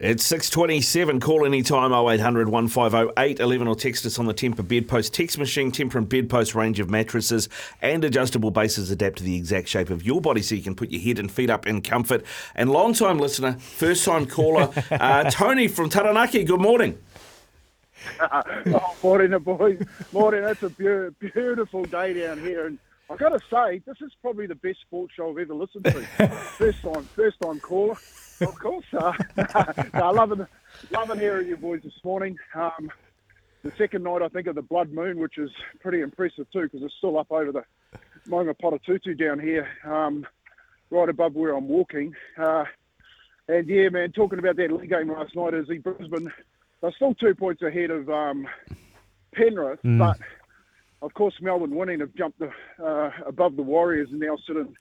It's 627. Call anytime 0800 150 811 or text us on the Tempur Bedpost text machine. Tempur and Bedpost range of mattresses and adjustable bases adapt to the exact shape of your body so you can put your head and feet up in comfort. And long time listener, first time caller, uh, Tony from Taranaki. Good morning. oh, morning, boys. Morning. It's a beau- beautiful day down here, and I've got to say, this is probably the best sports show I've ever listened to. first time, first time caller, of course. Uh, no, loving, loving hearing you boys this morning. Um, the second night, I think, of the blood moon, which is pretty impressive too, because it's still up over the Maunga Potatutu down here, um, right above where I'm walking. Uh, and yeah, man, talking about that league game last night, is the Brisbane they're still two points ahead of um, Penrith, but of course Melbourne winning have jumped the, uh, above the Warriors and now sit in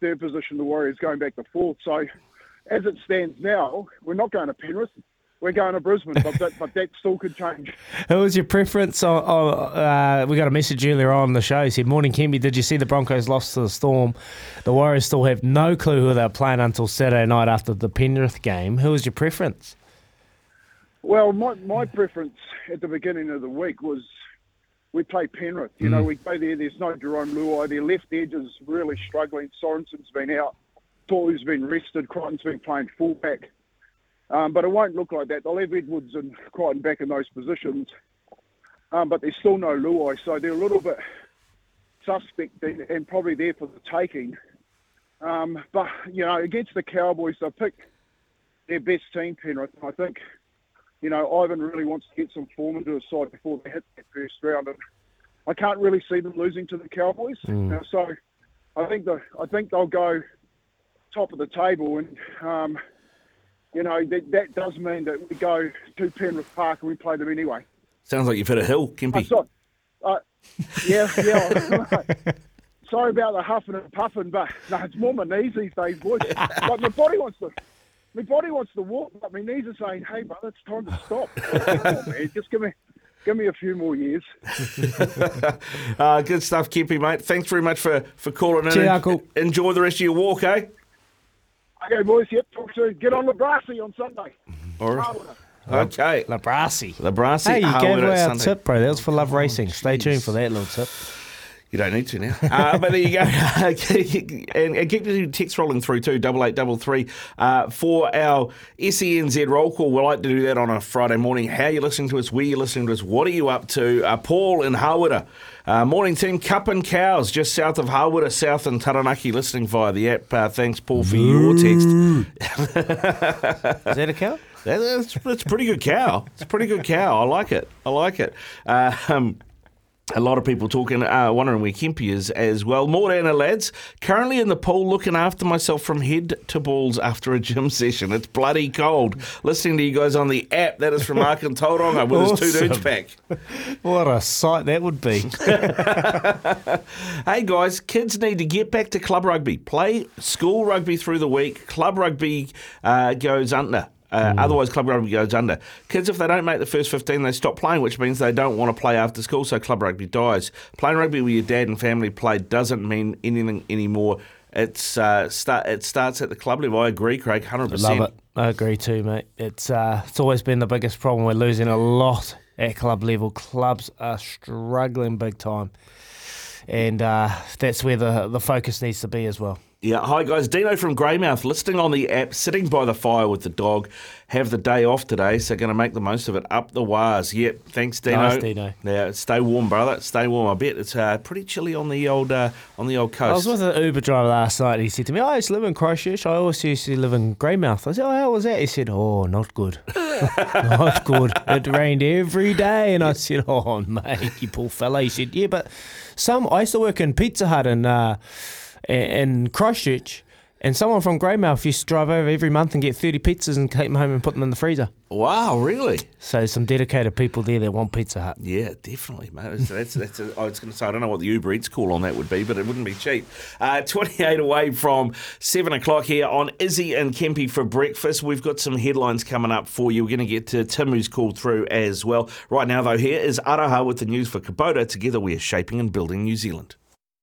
third position. The Warriors going back to fourth. So as it stands now, we're not going to Penrith. We're going to Brisbane, but that, but that still could change. Who was your preference? On, on, uh, we got a message earlier on the show. He said, Morning, Kempy. Did you see the Broncos lost to the Storm? The Warriors still have no clue who they're playing until Saturday night after the Penrith game. Who was your preference? Well, my, my preference at the beginning of the week was we play Penrith. You know, we go there, there's no Jarome Luai. Their left edge is really struggling. Sorensen's been out. Toru's been rested. Crichton's been playing fullback. Um, but it won't look like that. They'll have Edwards and Crichton back in those positions. Um, but there's still no Luai, so they're a little bit suspect and, probably there for the taking. Um, but, you know, against the Cowboys, they picked their best team, Penrith. I think you know, Ivan really wants to get some form into his side before they hit that first round, and I can't really see them losing to the Cowboys. Uh, so I think the I think they'll go top of the table, and um, you know that that does mean that we go to Penrith Park and we play them anyway. Sounds like you've hit a hill, Kempy. so, uh, yeah, yeah. Sorry about the huffing and puffing, but no, it's more my knees these days, boys. like my body wants to, my body wants to walk, but my knees are saying, "Hey, brother, it's time to stop." Come on, man, just give me, give me a few more years. Uh, good stuff, Kempy, mate. Thanks very much for, for calling in. Cheers, Uncle. Enjoy the rest of your walk, eh? Okay, boys. Yep, talk soon. Get on the brassy on Sunday. All right. Harder. Okay. Labrasi. The brassy. Hey, you Harwood gave away our Sunday. tip, bro. That was for Love Racing. Stay tuned for that little tip. You don't need to now. Uh, but there you go. and, and keep the text rolling through too, double eight double three. Uh, for our SENZ roll call, we like to do that on a Friday morning. How are you listening to us? Where are you listening to us? What are you up to? Uh, Paul in Hawera. Uh, morning team, Cup and Cows, just south of Hawera, south in Taranaki, listening via the app. Uh, thanks, Paul, for your text. Is that a cow? That- That's, that's a pretty good cow. It's a pretty good cow. I like it. I like it. Uh, um, a lot of people talking, uh, wondering where Kempy is as well. Morena lads, currently in the pool looking after myself from head to balls after a gym session. It's bloody cold. Listening to you guys on the app, that is from Mark and Tauranga with his two dudes pack. What a sight that would be. Hey guys, kids need to get back to club rugby. Play school rugby through the week. Club rugby uh, goes under. Uh, Otherwise, club rugby goes under. Kids, if they don't make the first 15, they stop playing, which means they don't want to play after school, so club rugby dies. Playing rugby with your dad and family play doesn't mean anything anymore. It's uh, start, It starts at the club level. I agree, Craig, 100%. Love it. I agree too, mate. It's uh, it's always been the biggest problem. We're losing a lot at club level. Clubs are struggling big time, and uh, that's where the the focus needs to be as well. Yeah, hi guys. Dino from Greymouth, listening on the app, sitting by the fire with the dog. Have the day off today, so going to make the most of it. Up the wires. Yep, thanks, Dino. Nice, Dino. Yeah, stay warm, brother. Stay warm. I bet it's uh, pretty chilly on the old uh, on the old coast. I was with an Uber driver last night. And He said to me, "Oh, I used to live in Christchurch. I also used to live in Greymouth." I said, "Oh, how was that?" He said, "Oh, not good, not good. It rained every day." And I said, "Oh, mate, you poor fella." He said, "Yeah, but some. I used to work in Pizza Hut and. uh, in Christchurch." And someone from Greymouth used to drive over every month and get 30 pizzas and take them home and put them in the freezer. Wow, really? So some dedicated people there that want Pizza Hut. Yeah, definitely, mate. That's, that's, that's a, I was going to say, I don't know what the Uber Eats call on that would be, but it wouldn't be cheap. Uh, 28 away from 7 o'clock here on Izzy and Kempy for breakfast. We've got some headlines coming up for you. We're going to get to Tim, who's called through as well. Right now, though, here is Araha with the news for Kubota. Together, we are shaping and building New Zealand.